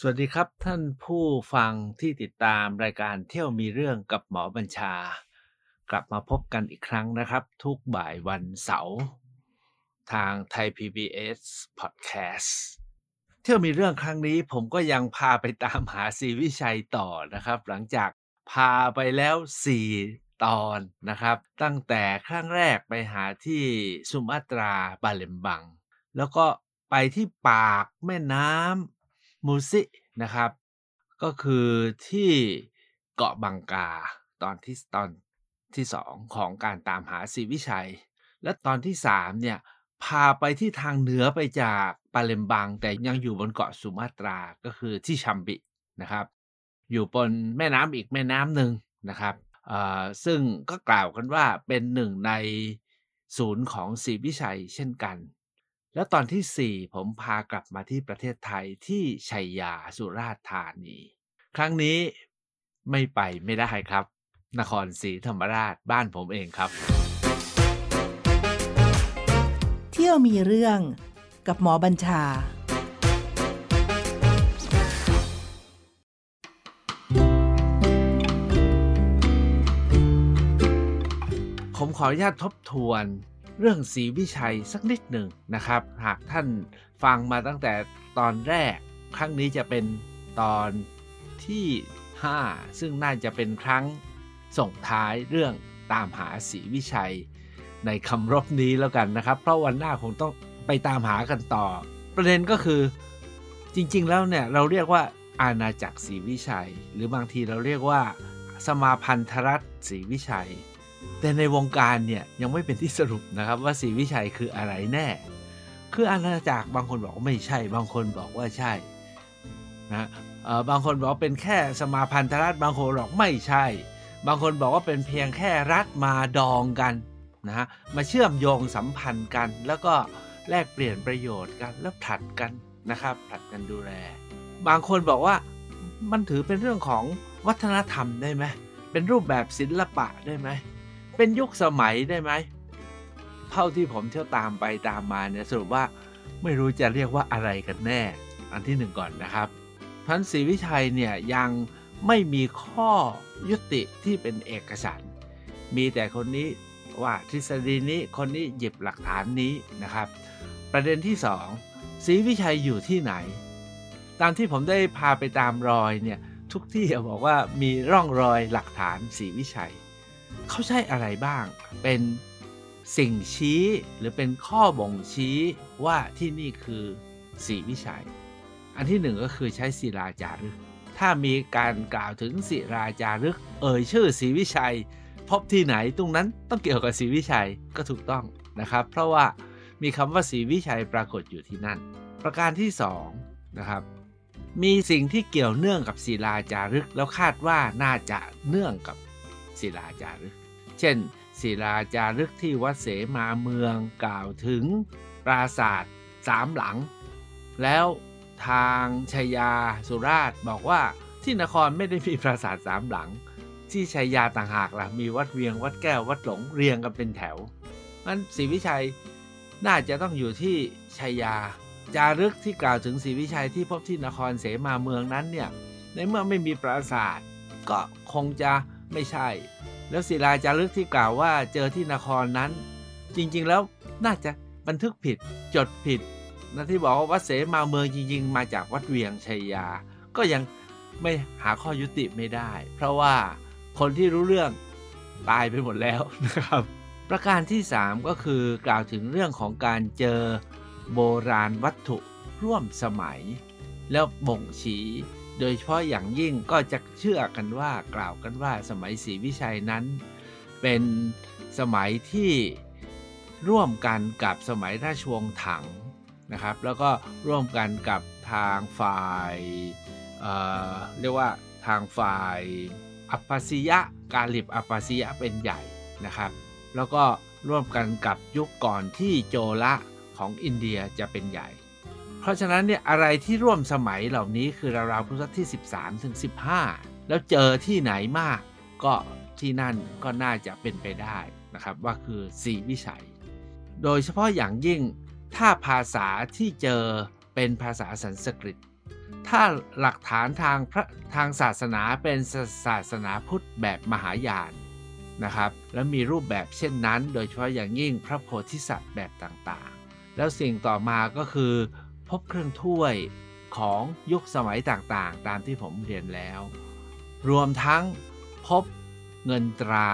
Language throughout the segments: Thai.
สวัสดีครับท่านผู้ฟังที่ติดตามรายการเที่ยวมีเรื่องกับหมอบัญชา กลับมาพบกันอีกครั้งนะครับ ทุกบ่ายวันเสาร์ทางไทย PBS Podcast เที่ยวมีเรื่องครั้งนี้ผมก็ยังพาไปตามหาสีวิชัยต่อนะครับ หลังจากพาไปแล้ว 4 ตอนนะครับ ตั้งแต่ครั้งแรกไปหาที่สุมาตราบาเลมบัง แล้วก็ไปที่ปากแม่น้ำ มูซินะครับ ก็คือที่เกาะบังกาตอนที่ตอนที่สองของการตามหาสีวิชัย และตอนที่สามเนี่ยพาไปที่ทางเหนือไปจากปาเลมบัง แต่ยังอยู่บนเกาะสุมาตราก็คือที่ชัมบินะครับ อยู่บนแม่น้ำอีกแม่น้ำหนึ่งนะครับซึ่งก็กล่าวกันว่าเป็นหนึ่งในศูนย์ของศรีวิชัยเช่นกัน แล้วตอนที่ 4 ผมพากลับมาที่ประเทศไทยที่ชัยยาสุราษฎร์ธานี ครั้งนี้ไม่ไปไม่ได้ครับ นครศรีธรรมราชบ้านผมเองครับ เที่ยวมีเรื่องกับหมอบัญชาผมขออนุญาตทบทวน เรื่องศรีวิชัยสักนิดหนึ่งนะครับ หากท่านฟังมาตั้งแต่ตอนแรก ครั้งนี้จะเป็นตอนที่ 5 ซึ่งน่าจะเป็นครั้งส่งท้ายเรื่องตามหาศรีวิชัย ในคำรบนี้แล้วกันนะครับ เพราะวันหน้าคงต้องไปตามหากันต่อ ประเด็นก็คือจริงๆแล้วเนี่ยเราเรียกว่าอาณาจักรศรีวิชัย หรือบางทีเราเรียกว่าสมาพันธรัฐศรีวิชัย แต่ในวงการเนี่ยยังไม่เป็นที่สรุปนะครับว่าศรีวิชัยคืออะไรแน่ คืออาณาจักรบางคนบอกว่าไม่ใช่ บางคนบอกว่าใช่นะบางคนบอกเป็นแค่สมาพันธรัฐบางคนบอกไม่ใช่ บางคนบอกว่าเป็นเพียงแค่รัฐมาดองกันนะฮะมาเชื่อมโยงสัมพันธ์กัน แล้วก็แลกเปลี่ยนประโยชน์กันแล้วผลัดกันนะครับผลัดกันดูแล บางคนบอกว่ามันถือเป็นเรื่องของวัฒนธรรมได้ไหมเป็นรูปแบบศิลปะได้ไหม เป็นยุคสมัยได้ไหม เท่าที่ผมเที่ยวตามไปตามมาเนี่ยสรุปว่าไม่รู้จะเรียกว่าอะไรกันแน่ อันที่หนึ่งก่อนนะครับพันศรีวิชัยเนี่ยยังไม่มีข้อยุติที่เป็นเอกสารมีแต่คนนี้ว่าทฤษฎีนี้คนนี้หยิบหลักฐานนี้นะครับ ประเด็นที่สองศรีวิชัยอยู่ที่ไหน ตามที่ผมได้พาไปตามรอยเนี่ยทุกที่บอกว่ามีร่องรอยหลักฐานศรีวิชัย เขาใช้อะไรบ้าง เป็นสิ่งชี้หรือเป็นข้อบ่งชี้ว่าที่นี่คือศรีวิชัย อันที่หนึ่งก็คือใช้ศิลาจารึก ถ้ามีการกล่าวถึงศิลาจารึก เอ่ยชื่อศรีวิชัย พบที่ไหนตรงนั้นต้องเกี่ยวกับศรีวิชัยก็ถูกต้องนะครับ เพราะว่ามีคำว่าศรีวิชัยปรากฏอยู่ที่นั่น ประการที่2นะครับมีสิ่งที่เกี่ยวเนื่องกับศิลาจารึก แล้วคาดว่าน่าจะเนื่องกับ ศิลาจารึก เช่น ศิลาจารึกที่วัดเสมาเมืองกล่าวถึงปราสาทสามหลัง แล้วทางชัยยาสุราษฎร์บอกว่าที่นครไม่ได้มีปราสาทสามหลัง ที่ชัยยาต่างหากล่ะมีวัดเวียงวัดแก้ววัดหลงเรียงกันเป็นแถวงั้นศรีวิชัยน่าจะต้องอยู่ที่ชัยยาจารึกที่กล่าวถึงศรีวิชัยที่พบที่นครเสมาเมืองนั้นเนี่ยในเมื่อไม่มีปราสาทก็คงจะ ไม่ใช่ แล้วศิลาจารึกที่กล่าวว่าเจอที่นครนั้น จริงๆแล้วน่าจะบันทึกผิดจดผิดนะที่บอกว่าวัดเสมาเมืองจริง ๆ มาจากวัดเวียงชัยยา ก็ยังไม่หาข้อยุติไม่ได้ เพราะว่าคนที่รู้เรื่องตายไปหมดแล้วนะครับ ประการที่ 3 ก็คือกล่าวถึงเรื่องของการเจอโบราณวัตถุร่วมสมัย แล้วบ่งชี้ โดยเฉพาะอย่างยิ่งก็จะเชื่อกันว่ากล่าวกันว่าสมัยศรีวิชัยนั้น เป็นสมัยที่ร่วมกันกับสมัยราชวงศ์ถังนะครับ แล้วก็ร่วมกันกับทางฝ่ายเเรียกว่าทางฝ่ายอัปปสิยะกาลิบอัปปสิยะเป็นใหญ่นะครับ แล้วก็ร่วมกันกับยุคก่อนที่โจละของอินเดียจะเป็นใหญ่ ราะฉะนั้นเนี่ยอะไรที่ร่วมสมัยเหล่านี้คือราวๆพุทธที่ 13ถึง15 แล้วเจอที่ไหนมาก ก็ที่นั่นก็น่าจะเป็นไปได้นะครับว่าคือสีวิชัย โดยเฉพาะอย่างยิ่งถ้าภาษาที่เจอเป็นภาษาสันสกฤต ถ้าหลักฐานทางพระทางศาสนาเป็นศาสนาพุทธแบบมหายานนะครับ และมีรูปแบบเช่นนั้น โดยเฉพาะอย่างยิ่งพระโพธิสัตว์แบบต่างๆ แล้วสิ่งต่อมาก็คือ พบเครื่องถ้วยของยุคสมัยต่างๆ ตามที่ผมเรียนแล้ว รวมทั้งพบเงินตรา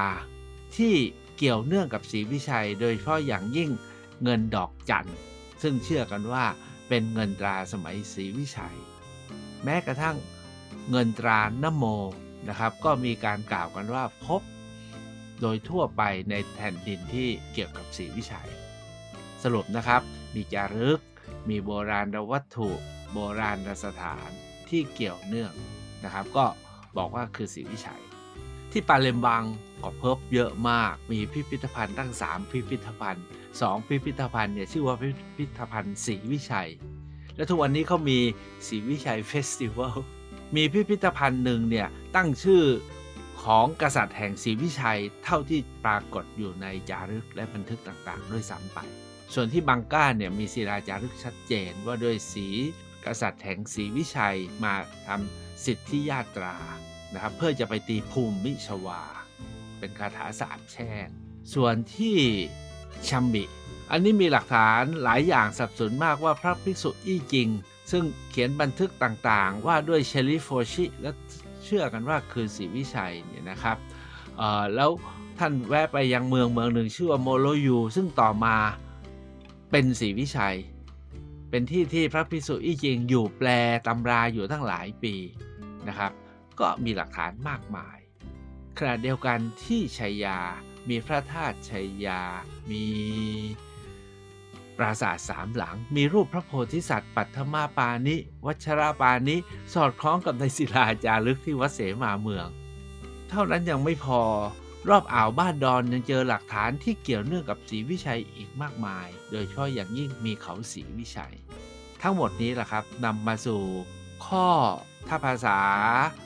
ที่เกี่ยวเนื่องกับศรีวิชัย โดยเฉพาะอย่างยิ่งเงินดอกจันทร์ซึ่งเชื่อกันว่าเป็นเงินตราสมัยศรีวิชัย แม้กระทั่งเงินตรานโมนะครับ ก็มีการกล่าวกันว่าพบ โดยทั่วไปในแผ่นดินที่เกี่ยวกับศรีวิชัย สรุปนะครับมีจารึก มีโบราณวัตถุโบราณสถานที่เกี่ยวเนื่องนะครับ ก็บอกว่าคือศรีวิชัย ที่ปาเลมบังก็พบเยอะมากมีพิพิธภัณฑ์ตั้ง 3 พิพิธภัณฑ์ 2 พิพิธภัณฑ์เนี่ยชื่อว่าพิพิธภัณฑ์ศรีวิชัย และทุกวันนี้เขามีศรีวิชัย festival มีพิพิธภัณฑ์หนึ่งเนี่ยตั้งชื่อของกษัตริย์แห่งศรีวิชัยเท่าที่ปรากฏอยู่ในจารึกและบันทึกต่างๆ ด้วยซ้ำไป ส่วนที่บังก้าเนี่ยมีศิลาจารึกชัดเจนว่าด้วยสีกษัตริย์แห่งศรีวิชัยมาทำสิทธิญาตรานะครับเพื่อจะไปตีภูมิมิชวา เป็นคาถาสาบแช่งส่วนที่ชัมบิ อันนี้มีหลักฐานหลายอย่างสับสนมากว่าพระภิกษุอี้จริง ซึ่งเขียนบันทึกต่างๆ ว่าด้วยเชลิโฟชิและเชื่อกันว่าคือศรีวิชัยเนี่ยนะครับแล้วท่านแวะไปยังเมืองเมืองหนึ่งชื่อว่าโมโลยูซึ่งต่อมา เป็นศรีวิชัย เป็นที่ที่พระภิกษุอี้จริงอยู่แปลตำราอยู่ตั้งหลายปีนะครับ ก็มีหลักฐานมากมายขณะเดียวกันที่ชัยยา มีพระธาตุชัยยา มีปราสาทสามหลัง มีรูปพระโพธิสัตว์ ปัทมาปานิ วัชราปานิ สอดคล้องกับในศิลาจารึกที่วัดเสมาเมือง เท่านั้นยังไม่พอ รอบอ่าวบ้านดอนยังเจอหลักฐานที่เกี่ยวเนื่องกับศรีวิชัยอีกมากมาย โดยเฉพาะอย่างยิ่งมีเขาศรีวิชัย ทั้งหมดนี้แหละครับนำมาสู่ข้อถ้าภาษา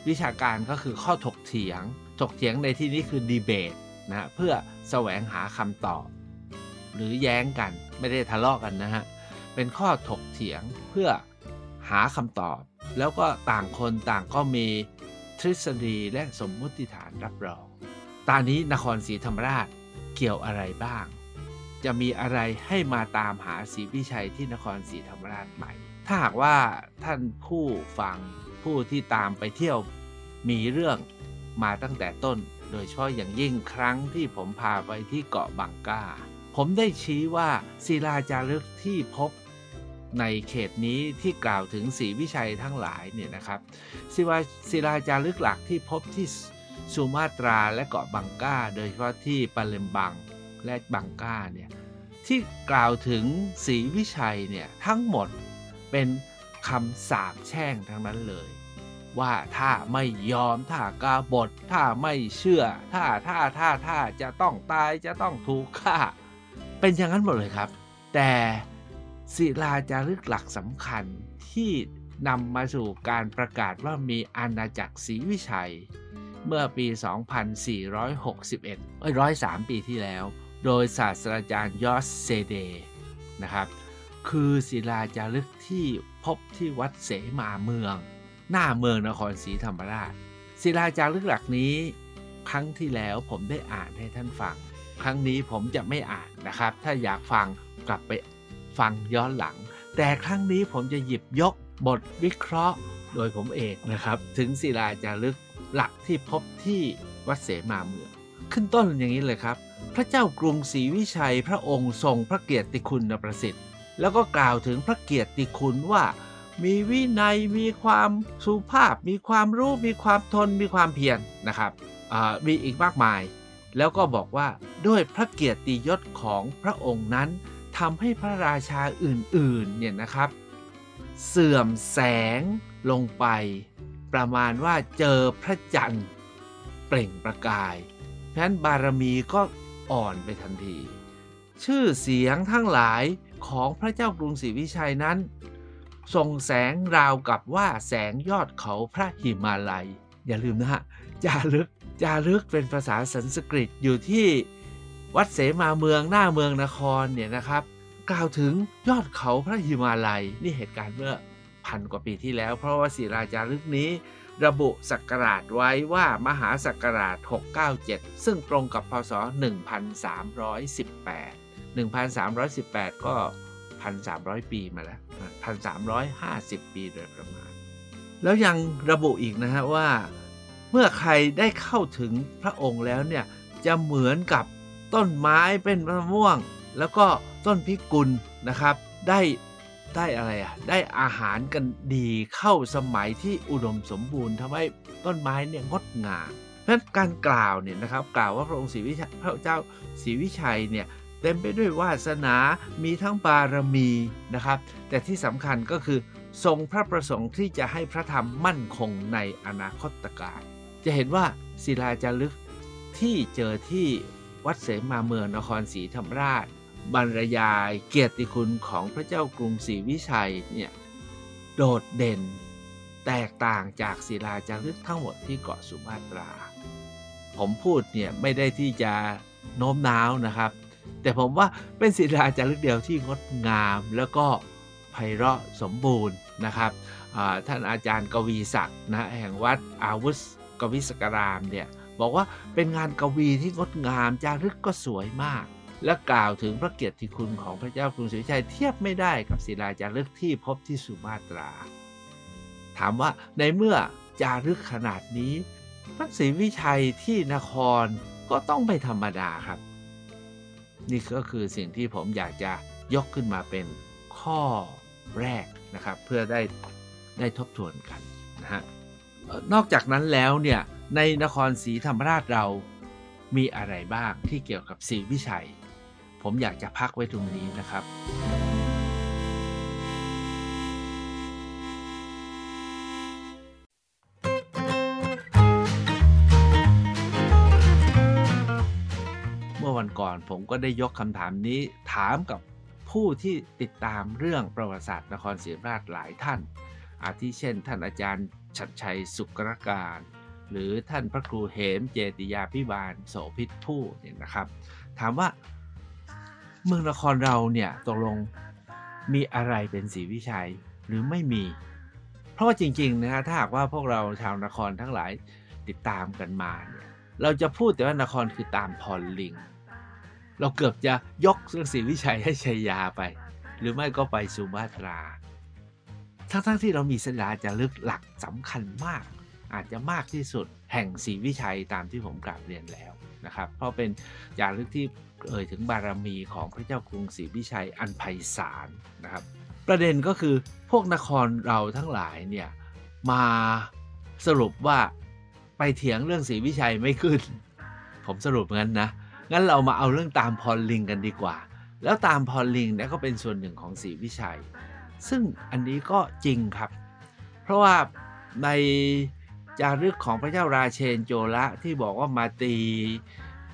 วิชาการก็คือข้อถกเถียง ถกเถียงในที่นี้คือดีเบตนะเพื่อแสวงหาคำตอบ หรือแย้งกันไม่ได้ทะเลาะกันนะฮะ เป็นข้อถกเถียงเพื่อหาคำตอบ แล้วก็ต่างคนต่างก็มีทฤษฎีและสมมติฐานรับรอง ตอนนี้นครศรีธรรมราชเกี่ยวอะไรบ้าง จะมีอะไรให้มาตามหาศรีพิชัยที่นครศรีธรรมราชใหม่ถ้าหากว่าท่านผู้ฟังผู้ที่ตามไปเที่ยวมีเรื่องมาตั้งแต่ต้น โดยเฉพาะอย่างยิ่งครั้งที่ผมพาไปที่เกาะบังกาผมได้ชี้ว่าศิลาจารึกที่พบในเขตนี้ที่กล่าวถึงศรีวิชัยทั้งหลายเนี่ยนะครับศิลาศิลาจารึกหลักที่พบที่ สุมาตราและเกาะบังกาโดยเฉพาะที่ปาเลมบังและบังกาเนี่ยที่กล่าวถึงศรีวิชัยเนี่ยทั้งหมดเป็นคำสาปแช่งทั้งนั้นเลย ว่าถ้าไม่ยอมถ้ากาบทถ้าไม่เชื่อ ถ้าถ้าถ้าถ้าจะต้องตายจะต้องถูกฆ่า เป็นอย่างนั้นหมดเลยครับ แต่ศิลาจารึกหลักสำคัญที่นำมาสู่การประกาศว่ามีอาณาจักรศรีวิชัย เมื่อปี 2461เอ้ย103 ปีที่แล้ว โดยศาสตราจารย์ยอสเซเดนะครับ คือศิลาจารึกที่พบที่วัดเสมาเมือง หน้าเมืองนครศรีธรรมราช ศิลาจารึกหลักนี้ ครั้งที่แล้วผมได้อ่านให้ท่านฟัง ครั้งนี้ผมจะไม่อ่านนะครับ ถ้าอยากฟังกลับไปฟังย้อนหลัง แต่ครั้งนี้ผมจะหยิบยกบทวิเคราะห์ โดยผมเองนะครับ ถึงศิลาจารึก หลักที่พบที่วัดเสมาเมือง ขึ้นต้นอย่างนี้เลยครับ พระเจ้ากรุงศรีวิชัยพระองค์ทรงพระเกียรติคุณประสิทธิ์ แล้วก็กล่าวถึงพระเกียรติคุณว่า มีวินัยมีความสุภาพ มีความรู้มีความทนมีความเพียรนะครับมีอีกมากมาย แล้วก็บอกว่าด้วยพระเกียรติยศของพระองค์นั้นทำให้พระราชาอื่นๆเนี่ยนะครับ เสื่อมแสงลงไป ประมาณว่าเจอพระจันทร์เปล่งประกายเพราะนั้นบารมีก็อ่อนไปทันที ชื่อเสียงทั้งหลายของพระเจ้ากรุงศรีวิชัยนั้นส่งแสงราวกับว่าแสงยอดเขาพระหิมาลัย อย่าลืมนะฮะจารึกจารึกเป็นภาษาสันสกฤตอยู่ที่วัดเสมาเมืองหน้าเมืองนครเนี่ยนะครับ กล่าวถึงยอดเขาพระหิมาลัย นี่เหตุการณ์เมื่อ พันกว่าปีที่แล้ว เพราะว่าศิลาจารึกนี้ ระบุศักราชไว้ว่ามหาศักราช 697 ซึ่งตรงกับพศ 1318 1318 ก็ 1,300 ปีมาแล้ว 1,350 ปีโดยประมาณ แล้วยังระบุอีกนะฮะว่า เมื่อใครได้เข้าถึงพระองค์แล้วเนี่ย จะเหมือนกับต้นไม้เป็นมะม่วง แล้วก็ต้นพิกุลนะครับ ได้ ได้อะไรอะได้อาหารกันดีเข้าสมัยที่อุดมสมบูรณ์ทำให้ต้นไม้เนี่ยงดงามเพราะฉะนั้นการกล่าวเนี่ยนะครับกล่าวว่าพระองค์ศรีวิชัยพระเจ้าศรีวิชัยเนี่ยเต็มไปด้วยวาสนา มีทั้งบารมีนะครับ แต่ที่สำคัญก็คือทรงพระประสงค์ที่จะให้พระธรรมมั่นคงในอนาคตการจะเห็นว่าศิลาจารึกที่เจอที่วัดเสมาเมืองนครศรีธรรมราช บรรยายเกียรติคุณของพระเจ้ากรุงศรีวิชัยเนี่ยโดดเด่นแตกต่างจากศิลาจารึกทั้งหมดที่เกาะสุมาตรา ผมพูดเนี่ยไม่ได้ที่จะโน้มน้าวนะครับ แต่ผมว่าเป็นศิลาจารึกเดียวที่งดงามแล้วก็ไพเราะสมบูรณ์นะครับท่านอาจารย์กวีศักดิ์นะแห่งวัดอาวุธกวิสกรามเนี่ยบอกว่าเป็นงานกวีที่งดงามจารึกก็สวยมาก และกล่าวถึงพระเกียรติคุณของพระเจ้ากรุงศรีวิชัยเทียบไม่ได้กับศิลาจารึกที่พบที่สุมาตรา ถามว่าในเมื่อจารึกขนาดนี้ พระศรีวิชัยที่นครก็ต้องไม่ธรรมดาครับ นี่ก็คือสิ่งที่ผมอยากจะยกขึ้นมาเป็นข้อแรกนะครับ เพื่อได้ได้ทบทวนกันนะฮะนอกจากนั้นแล้วเนี่ยในนครศรีธรรมราชเรามีอะไรบ้างที่เกี่ยวกับศรีวิชัย ผมอยากจะพักไว้ตรงนี้นะครับเมื่อวันก่อนผมก็ได้ยกคำถามนี้ถามกับผู้ที่ติดตามเรื่องประวัติศาสตร์นครศรีธรรมราชหลายท่าน อาทิเช่น ท่านอาจารย์ชัดชัยสุกรการ หรือท่านพระครูเหมเจติยาพิบาลโสพิษผู้เนี่ยนะครับ ถามว่า เมืองนครเราเนี่ยตกลงมีอะไรเป็นศรีวิชัยหรือไม่มี เพราะว่าจริงๆนะฮะถ้าหากว่าพวกเราชาวนครทั้งหลายติดตามกันมาเนี่ยเราจะพูดแต่ว่านครคือตามพรลิง เราเกือบจะยกเรื่องศรีวิชัยให้ชัยยาไป หรือไม่ก็ไปสุมาตรา ทั้งๆทที่เรามีสลาจะลึกหลักสำคัญมาก อาจจะมากที่สุดแห่งศรีวิชัยตามที่ผมกล่าวเรียนแล้วนะครับ เพราะเป็นจารึกที่ เอ่ยถึงบารมีของพระเจ้ากรุงศรีวิชัยอันไพศาลนะครับ ประเด็นก็คือพวกนครเราทั้งหลายเนี่ยมาสรุปว่าไปเถียงเรื่องศรีวิชัยไม่ขึ้น ผมสรุปงั้นนะ งั้นเรามาเอาเรื่องตามพรลิงกันดีกว่า แล้วตามพรลิงเนี่ยก็เป็นส่วนหนึ่งของศรีวิชัย ซึ่งอันนี้ก็จริงครับ เพราะว่าในจารึกของพระเจ้าราเชนโจละที่บอกว่ามาตี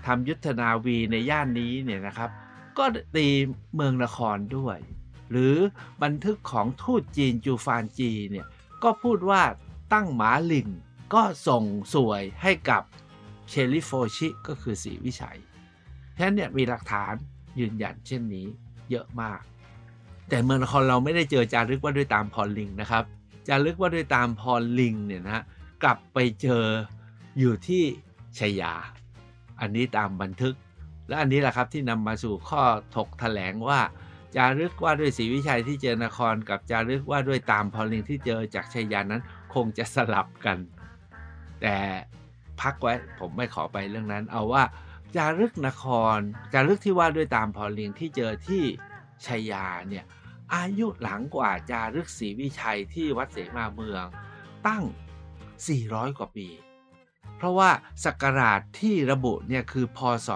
ทำยุทธนาวีในย่านนี้เนี่ยนะครับ ก็ตีเมืองนครด้วย หรือบันทึกของทูตจีนจูฟานจีเนี่ยก็พูดว่าตั้งหมาลิงก็ส่งสวยให้กับเชลิโฟชิก็คือศรีวิชัยฉะนั้นเนี่ยมีหลักฐานยืนยันเช่นนี้เยอะมาก แต่เมืองนครเราไม่ได้เจอจารึกว่าด้วยตามพรลิงนะครับจารึกว่าด้วยตามพรลิงเนี่ยนะกลับไปเจออยู่ที่ชัยยา อันนี้ตามบันทึก และอันนี้แหละครับที่นำมาสู่ข้อถกแถลงว่า จารึกว่าด้วยศรีวิชัยที่เจอนครกับจารึกว่าด้วยตามพรลิงที่เจอจากชัยยานั้นคงจะสลับกัน แต่พักไว้ผมไม่ขอไปเรื่องนั้น เอาว่า จารึกนคร จารึกที่ว่าด้วยตามพรลิงที่เจอที่ชัยยาเนี่ยอายุหลังกว่าจารึกศรีวิชัยที่วัดเสมาเมืองตั้ง 400 กว่าปี เพราะว่าศักราชที่ระบุเนี่ยคือพศ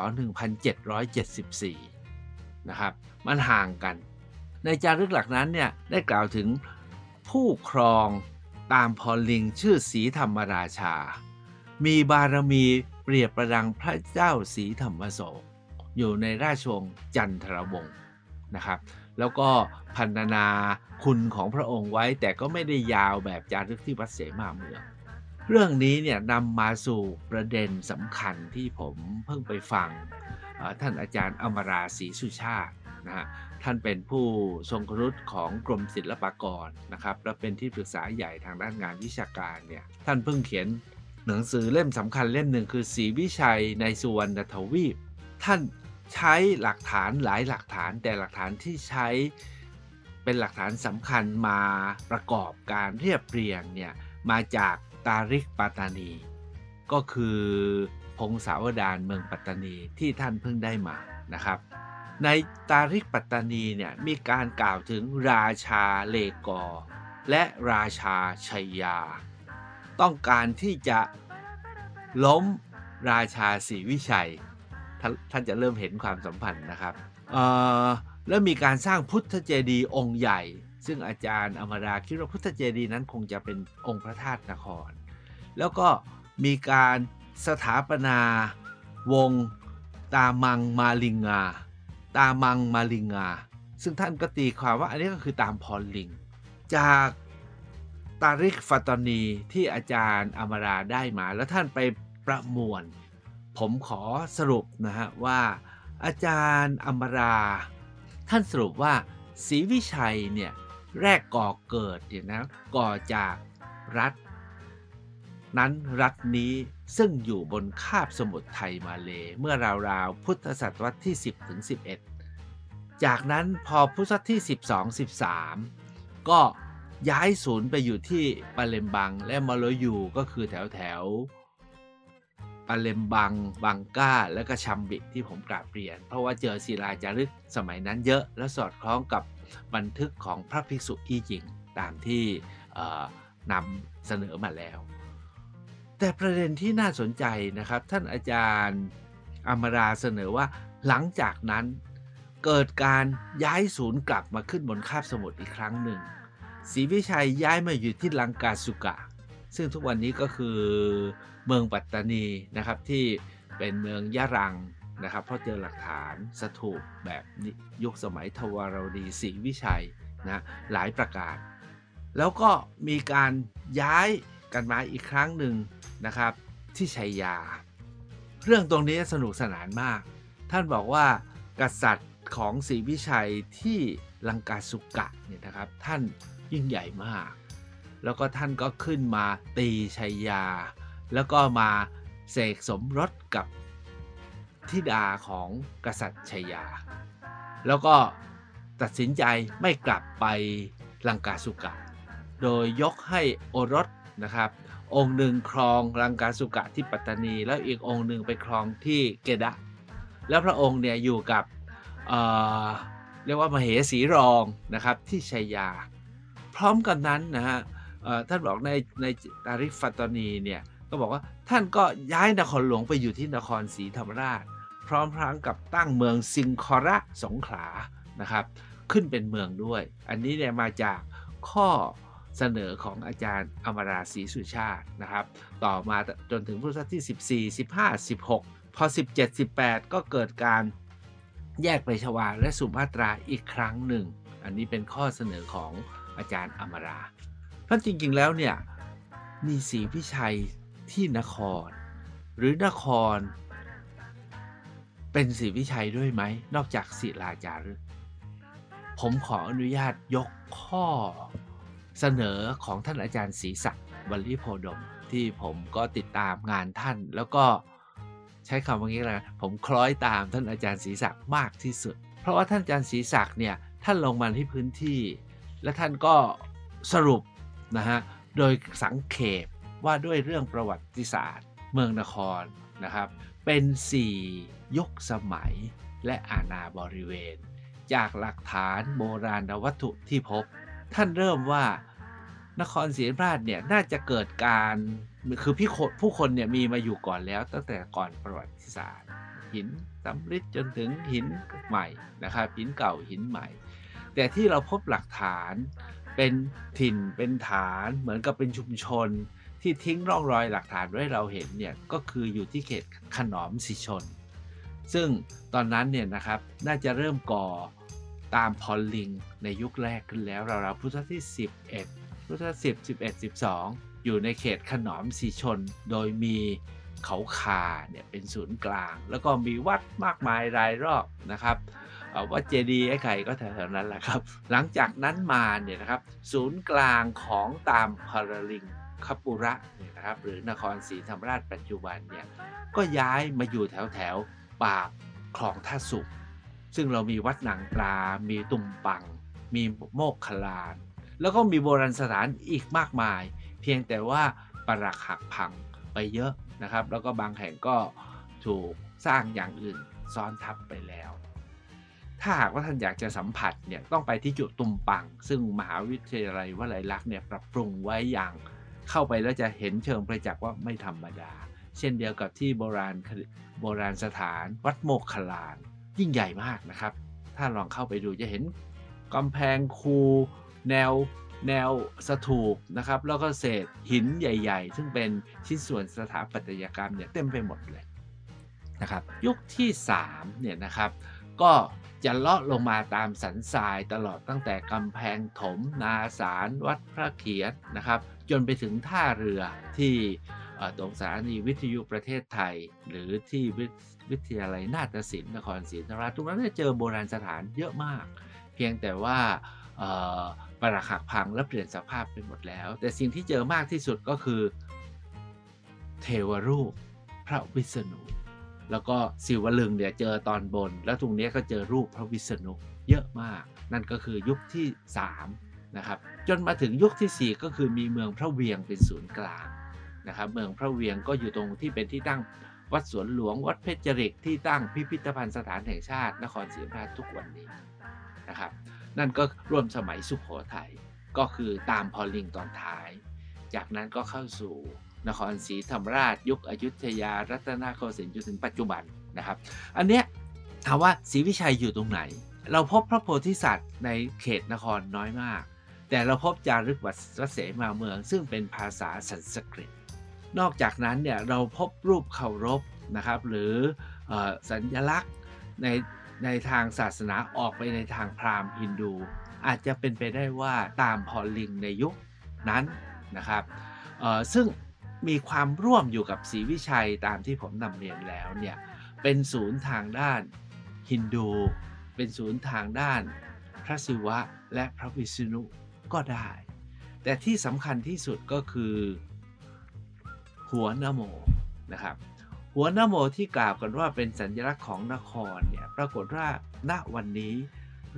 1774 นะครับ มันห่างกัน ในจารึกหลักนั้นเนี่ยได้กล่าวถึงผู้ครองตามพรลิงชื่อสีธรรมราชา มีบารมีเปรียบประดังพระเจ้าสีธรรมโศกอยู่ในราชวงศ์จันทรวงศ์นะครับ แล้วก็พันนาคุณของพระองค์ไว้แต่ก็ไม่ได้ยาวแบบจารึกที่วัดเสมาเมือง เรื่องนี้เนี่ยนำมาสู่ประเด็นสำคัญที่ผมเพิ่งไปฟังท่านอาจารย์อมราศรีสุชาตินะฮะท่านเป็นผู้ทรงครุฑของกรมศิลปากรนะครับและเป็นที่ปรึกษาใหญ่ทางด้านงานวิชาการเนี่ยท่านเพิ่งเขียนหนังสือเล่มสำคัญเล่มหนึ่งคือสีวิชัยในสุวรรณทวีป ท่านใช้หลักฐานหลายหลักฐานแต่หลักฐานที่ใช้เป็นหลักฐานสำคัญมาประกอบการเรียบเรียงเนี่ยมาจาก ตาริกปัตตานี ก็คือพงศาวดารเมืองปัตตานีที่ท่านเพิ่งได้มานะครับ ในตาริกปัตตานีเนี่ยมีการกล่าวถึงราชาเลกอ และราชาชัยยา ต้องการที่จะล้มราชาศรีวิชัยทท่านจะเริ่มเห็นความสัมพันธ์นะครับแล้วมีการสร้างพุทธเจดีย์องค์ใหญ่ ซึ่งอาจารย์อมราคิดว่าพุทธเจดีย์นั้นคงจะเป็นองค์พระธาตุนคร แล้วก็มีการสถาปนาวงตามังมาลิงา ตามังมาลิงา ซึ่งท่านก็ตีความว่าอันนี้ก็คือตามพรลิง จากตาริกฟัตนีที่อาจารย์อมราได้มา แล้วท่านไปประมวล ผมขอสรุปนะฮะว่าอาจารย์อมรา ท่านสรุปว่าศรีวิชัยเนี่ยแรกก่อเกิดเนี่ยนะก่อจากรัฐ นั้นรัฐนี้ซึ่งอยู่บนคาบสมุทรไทยมาเลเมื่อราวๆพุทธศตวรรษที่ 10ถึง11 จากนั้นพอพุทธศตวรรษที่ 12 13 ก็ย้ายศูนย์ไปอยู่ที่ปาเลมบังและมาโลยูก็คือแถวแถวปาเลมบังบังก้า และก็ชัมบิที่ผมกราบเรียน เพราะว่าเจอศิลาจารึกสมัยนั้นเยอะ และสอดคล้องกับบันทึกของพระภิกษุอี้หญิงตามที่นำเสนอมาแล้ว แต่ประเด็นที่น่าสนใจนะครับ ท่านอาจารย์อมราเสนอว่าหลังจากนั้นเกิดการย้ายศูนย์กลับมาขึ้นบนคาบสมุทรอีกครั้งหนึ่งศรีวิชัยย้ายมาอยู่ที่ลังกาสุกะ ซึ่งทุกวันนี้ก็คือเมืองปัตตานีนะครับที่เป็นเมืองยะรังนะครับ เพราะเจอหลักฐานสถูปแบบยุคสมัยทวารวดีศรีวิชัยนะหลายประการ แล้วก็มีการย้าย กันมาอีกครั้งหนึ่งนะครับ ที่ชัยยา เรื่องตรงนี้สนุกสนานมาก ท่านบอกว่ากษัตริย์ของศรีวิชัยที่ลังกาสุกะเนี่ยนะครับ ท่านยิ่งใหญ่มาก แล้วก็ท่านก็ขึ้นมาตีชัยยา แล้วก็มาเสกสมรสกับธิดาของกษัตริย์ชัยยา แล้วก็ตัดสินใจไม่กลับไปลังกาสุกะ โดยยกให้โอรส นะครับ องค์หนึ่งครองลังกาสุกะที่ปัตตานี แล้วอีกองค์หนึ่งไปครองที่เกดะ แล้วพระองค์เนี่ยอยู่กับเเรียกว่ามเหสีรองนะครับที่ชัยยา พร้อมกันนั้นนะฮะท่านบอกในในตาริฟัตนีเนี่ยก็บอกว่าท่านก็ย้ายนครหลวงไปอยู่ที่นครศรีธรรมราช พร้อมพร้งกับตั้งเมืองซิงคอระสงขลานะครับ ขึ้นเป็นเมืองด้วย อันนี้เนี่ยมาจากข้อ เสนอของอาจารย์อมราศรีสุชาตินะครับ ต่อมาจนถึงพุทธศตวรรษที่ 14 15 16 พอ 17 18 ก็เกิดการแยกไปชวาและสุมาตราอีกครั้งหนึ่ง อันนี้เป็นข้อเสนอของอาจารย์อมรา เพราะจริงๆแล้วเนี่ยมีศรีพิชัยที่นคร หรือนคร เป็นศรีวิชัยด้วยไหม นอกจากศิลาจารึกผมขออนุญาตยกข้อ เสนอของท่านอาจารย์ศรีศักดิ์วลีโพดม ที่ผมก็ติดตามงานท่าน แล้วก็ใช้คำว่างี้เลยผมคล้อยตามท่านอาจารย์ศรีศักดิ์มากที่สุด เพราะว่าท่านอาจารย์ศรีศักดิ์เนี่ยท่านลงมาที่พื้นที่ และท่านก็สรุปนะฮะโดยสังเขปว่าด้วยเรื่องประวัติศาสตร์ เมืองนครนะครับเป็น 4ยกสมัยและอาณาบริเวณ จากหลักฐานโบราณวัตถุที่พบ ท่านเริ่มว่านครศรีธรรมราชเนี่ยน่าจะเกิดการคือพี่ผู้คนเนี่ยมีมาอยู่ก่อนแล้ว ตั้งแต่ก่อนประวัติศาสตร์ หินสำริดจนถึงหินใหม่นะครับหินเก่าหินใหม่ แต่ที่เราพบหลักฐานเป็นถิ่นเป็นฐานเหมือนกับเป็นชุมชนที่ทิ้งร่องรอยหลักฐานไว้เราเห็นเนี่ยก็คืออยู่ที่เขตขนอมสิชน ซึ่งตอนนั้นเนี่ยนะครับน่าจะเริ่มก่อ ตามพอลลิงในยุคแรกขึ้นแล้วราวๆพุทธที่ 11 พุทธสิบ11 12 อยู่ในเขตขนอมสีชน โดยมีเขาคาเนี่ยเป็นศูนย์กลาง แล้วก็มีวัดมากมายรายรอบนะครับวัดเจดีย์ไอ้ไข่ก็แถวๆนั้นแหละครับ หลังจากนั้นมาเนี่ยนะครับศูนย์กลางของตามพาลิงคปุระเนี่ยนะครับหรือนครศรีธรรมราชปัจจุบันเนี่ยก็ย้ายมาอยู่แถวแถวปากคลองท่าสุข ซึ่งเรามีวัดหนังตรามีตุ่มปัง มีโมกขลาน แล้วก็มีโบราณสถานอีกมากมาย เพียงแต่ว่าปรักหักพังไปเยอะนะครับ แล้วก็บางแห่งก็ถูกสร้างอย่างอื่นซ้อนทับไปแล้ว ถ้าหากว่าท่านอยากจะสัมผัสเนี่ยต้องไปที่จุดตุมปัง ซึ่งมหาวิทยาลัยวลัยลักษณ์เนี่ยปรับปรุงไว้อย่างเข้าไปแล้วจะเห็นเชิงประจักษ์ว่าไม่ธรรมดา เช่นเดียวกับที่โบราณโบราณสถานวัดโมกขลาน ยิ่งใหญ่มากนะครับ ถ้าลองเข้าไปดูจะเห็นกำแพงคูแนวแนวสถูปนะครับ แล้วก็เศษหินใหญ่ ๆ ซึ่งเป็นชิ้นส่วนสถาปัตยกรรมเนี่ยเต็มไปหมดเลยนะครับ ยุคที่3เนี่ยนะครับ ก็จะเลาะลงมาตามสันทรายตลอดตั้งแต่กำแพงถม นาสารวัดพระเขียนนะครับ จนไปถึงท่าเรือที่ตรงสถานีวิทยุประเทศไทย หรือที่ วิทยาลัยนาฏศิลป์นครศรีธรรมราชทุกนั้นจะเจอโบราณสถานเยอะมาก เพียงแต่ว่าปรักหักพังและเปลี่ยนสภาพไปหมดแล้ว แต่สิ่งที่เจอมากที่สุดก็คือ เทวรูปพระวิษณุแล้วก็สิวลึงเนี่ยเจอตอนบน แล้วตรงนี้ก็เจอรูปพระวิษณุเยอะมาก นั่นก็คือยุคที่3นะครับจนมาถึงยุคที่ 4 ก็คือมีเมืองพระเวียงเป็นศูนย์กลางนะครับเมืองพระเวียงก็อยู่ตรงที่เป็นที่ตั้ง วัดสวนหลวง วัดเพชรจริกที่ตั้งพิพิธภัณฑ์สถานแห่งชาติ นครศรีธรรมราชทุกวันนี้นะครับ นั่นก็ร่วมสมัยสุขโขทัยก็คือตามพอลิงตอนท้าย จากนั้นก็เข้าสู่นครศรีธรรมราช ยุคอยุธยา รัตนโกสินทร์จนถึงปัจจุบันนะครับ อันเนี้ยถามว่าศรีวิชัยอยู่ตรงไหน เราพบพระโพธิสัตว์ในเขตนครน้อยมาก แต่เราพบจารึกวัดเสมาเมือง ซึ่งเป็นภาษาสันสกฤต นอกจากนั้นเนี่ยเราพบรูปเคารพนะครับ หรือสัญลักษณ์ในในทางศาสนาออกไปในทางพราหมณ์ฮินดู อาจจะเป็นไปได้ว่าตามพอลิงในยุคนั้นนะครับซึ่งมีความร่วมอยู่กับศรีวิชัยตามที่ผมนำเรียนแล้วเนี่ยเป็นศูนย์ทางด้านฮินดู เป็นศูนย์ทางด้านพระศิวะและพระวิษณุก็ได้ แต่ที่สำคัญที่สุดก็คือ หัวนโมนะครับ หัวนโมที่กล่าวกันว่าเป็นสัญลักษณ์ของนครเนี่ยปรากฏว่าณวันนี้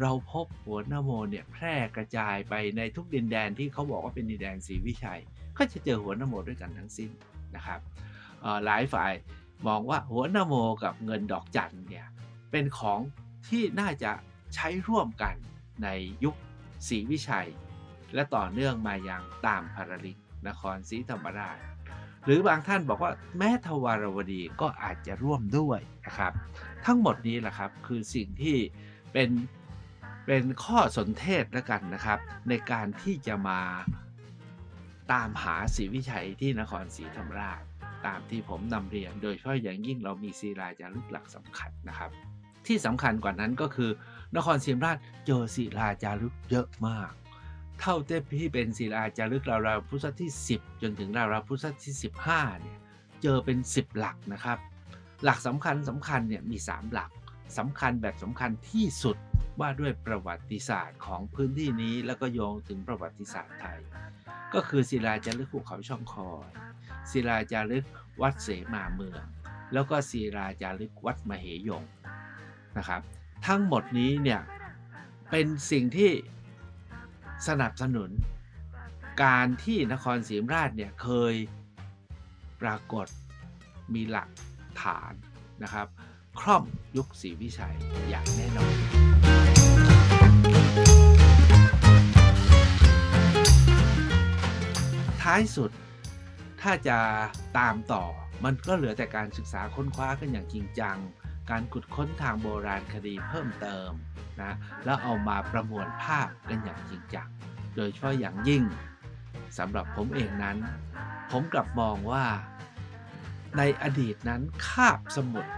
เราพบหัวนโมเนี่ยแพร่กระจายไปในทุกดินแดนที่เขาบอกว่าเป็นดินแดนศรีวิชัย ก็จะเจอหัวนโมด้วยกันทั้งสิ้นนะครับหลายฝ่ายมองว่าหัวนโมกับเงินดอกจันเนี่ยเป็นของที่น่าจะใช้ร่วมกันในยุคศรีวิชัย และต่อเนื่องมายังตามพาราลิกนครศรีธรรมราช หรือบางท่านบอกว่าแม้ทวารวดีก็อาจจะร่วมด้วยนะครับ ทั้งหมดนี้แหละครับคือสิ่งที่เป็นเป็นข้อสนเทศแล้วกันนะครับ ในการที่จะมาตามหาศรีวิชัยที่นครศรีธรรมราช ตามที่ผมนำเรียน โดยเฉพาะอย่างยิ่งเรามีศิลาจารึกหลักสำคัญนะครับ ที่สำคัญกว่านั้นก็คือนครศรีธรรมราชเจอศิลาจารึกเยอะมาก เท่าที่เป็นศิลาจารึกราวๆพุทธที่ 10 จนถึงราวๆพุทธที่ 15เนี่ยเจอเป็น 10 หลักนะครับ หลักสำคัญสำคัญเนี่ยมี 3 หลักสำคัญแบบสำคัญที่สุดว่าด้วยประวัติศาสตร์ของพื้นที่นี้แล้วก็โยงถึงประวัติศาสตร์ไทย ก็คือศิลาจารึกภูเขาช่องคอย ศิลาจารึกวัดเสมาเมือง แล้วก็ศิลาจารึกวัดมเหยงนะครับ ทั้งหมดนี้เนี่ยเป็นสิ่งที่ สนับสนุน การที่นครศรีธรรมราชเนี่ยเคยปรากฏมีหลักฐานนะครับ ครอบยุคศรีวิชัยอย่างแน่นอนท้ายสุดถ้าจะตามต่อมันก็เหลือแต่การศึกษาค้นคว้ากันอย่างจริงจัง การขุดค้นทางโบราณคดีเพิ่มเติม นะแล้วเอามาประมวลภาพกันอย่างจริงจังโดยเฉพาะอย่างยิ่งสำหรับผมเองนั้น ผมกลับมองว่าในอดีตนั้นคาบสมุทร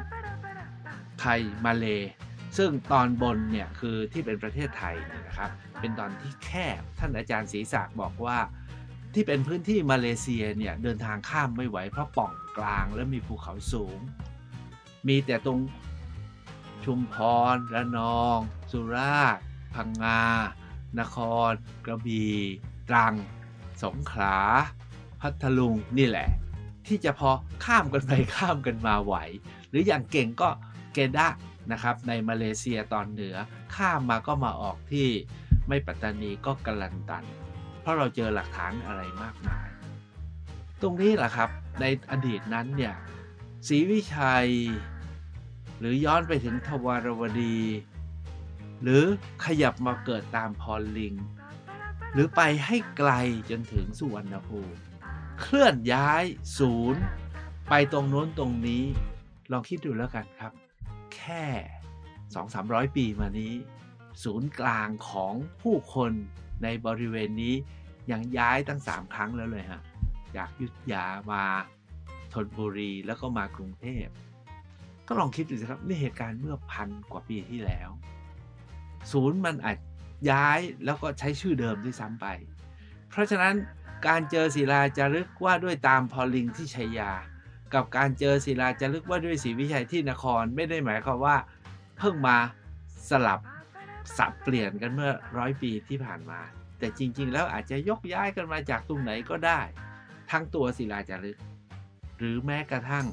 ไทยมาเล ซึ่งตอนบนเนี่ยคือที่เป็นประเทศไทยเนี่ยนะครับ เป็นตอนที่แคบท่านอาจารย์ศรีศักดิ์บอกว่าที่เป็นพื้นที่มาเลเซียเนี่ยเดินทางข้ามไม่ไหวเพราะป่องกลางและมีภูเขาสูง มีแต่ตรงชุมพรระนอง สุราษฎร์พังงา นคร กระบี่ตรัง สงขลา พัทลุงนี่แหละ ที่จะพอข้ามกันไปข้ามกันมาไหว หรืออย่างเก่งก็เกดะนะครับในมาเลเซียตอนเหนือข้ามมาก็มาออกที่ไม่ปัตตานีก็กลันตัน เพราะเราเจอหลักฐานอะไรมากมาย ตรงนี้แหละครับในอดีตนั้นเนี่ยศรีวิชัย หรือย้อนไปถึงทวารวดี หรือขยับมาเกิดตามพอลิง หรือไปให้ไกลจนถึงสุวรรณภูมิเคลื่อนย้ายศูนย์ ไปตรงโน้นตรงนี้ ลองคิดดูแล้วกันครับ แค่ 2-300 ปีมานี้ ศูนย์กลางของผู้คนในบริเวณนี้ยังย้ายตั้ง 3 ครั้งแล้วเลยฮะจากยุทธยามาธนบุรีแล้วก็มากรุงเทพ ก็ลองคิดดูสิครับนี่เหตุการณ์เมื่อพันกว่าปีที่แล้ว ศูนย์มันอาจย้ายแล้วก็ใช้ชื่อเดิมด้วยซ้ำไป เพราะฉะนั้นการเจอศิลาจารึกว่าด้วยตามพอลิงที่ชัยยา กับการเจอศิลาจารึกว่าด้วยศรีวิชัยที่นครไม่ได้หมายความว่า เพิ่งมาสลับสับเปลี่ยนกันเมื่อร้อยปีที่ผ่านมา แต่จริง ๆ แล้วอาจจะยกย้ายกันมาจากตรงไหนก็ได้ ทั้งตัวศิลาจารึก หรือแม้กระทั่ง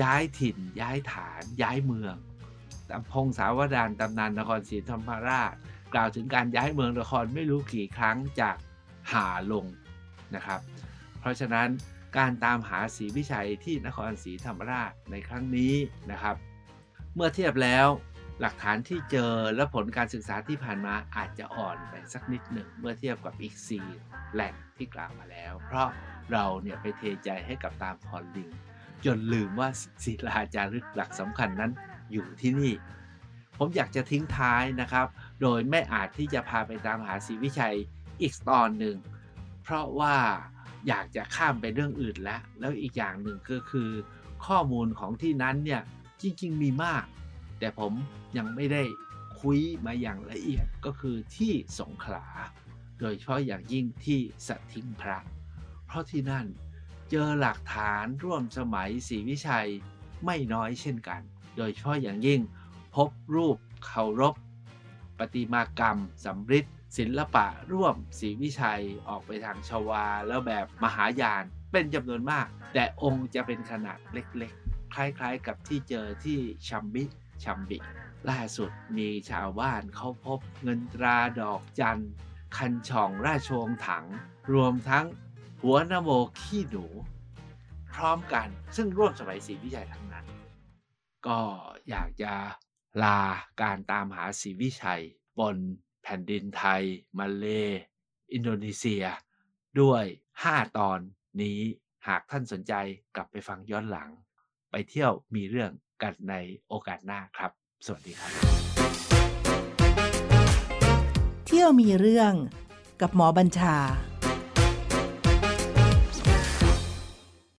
ย้ายถิ่น ย้ายฐาน ย้ายเมือง พงศาวดารตำนานนครศรีธรรมราช กล่าวถึงการย้ายเมืองนครไม่รู้กี่ครั้งจากหาลงนะครับ เพราะฉะนั้นการตามหาศรีวิชัยที่นครศรีธรรมราชในครั้งนี้นะครับ เมื่อเทียบแล้วหลักฐานที่เจอและผลการศึกษาที่ผ่านมาอาจจะอ่อนไปสักนิดหนึ่งเมื่อเทียบกับอีกสี่แหล่งที่กล่าวมาแล้ว เพราะเราเนี่ยไปเทใจให้กับตามพรลิง จนลืมว่าศิลาจารึกหลักสำคัญนั้น อยู่ที่นี่ ผมอยากจะทิ้งท้ายนะครับ โดยไม่อาจที่จะพาไปตามหาศรีวิชัยอีกตอนหนึ่ง เพราะว่าอยากจะข้ามไปเรื่องอื่นแล้ว แล้วอีกอย่างหนึ่งก็คือ ข้อมูลของที่นั้นเนี่ยจริง ๆ มีมาก แต่ผมยังไม่ได้คุยมาอย่างละเอียดก็คือที่สงขลา โดยเฉพาะอย่างยิ่งที่สถิงพระ เพราะที่นั่นเจอหลักฐานร่วมสมัยศรีวิชัยไม่น้อยเช่นกัน โดยเฉพาะอย่างยิ่ง พบรูปเคารพประติมากรรมสำริดศิลปะร่วมศรีวิชัยออกไปทางชวา แล้วแบบมหายานเป็นจำนวนมาก แต่องค์จะเป็นขนาดเล็กๆ คล้ายๆกับที่เจอที่ชัมบิชัมบิล่าสุดมีชาวบ้านเขาพบเงินตราดอกจันคันช่องราชวงศ์ถัง รวมทั้งหัวนโมขี้หนู พร้อมกันซึ่งร่วมสมัยศรีวิชัยทั้งนั้น ก็อยากจะลาการตามหาศรีวิชัย บนแผ่นดินไทย มาเล อินโดนีเซีย ด้วย 5 ตอนนี้หากท่านสนใจกลับไปฟังย้อนหลัง ไปเที่ยวมีเรื่องกันในโอกาสหน้าครับ สวัสดีครับ เที่ยวมีเรื่องกับหมอบัญชา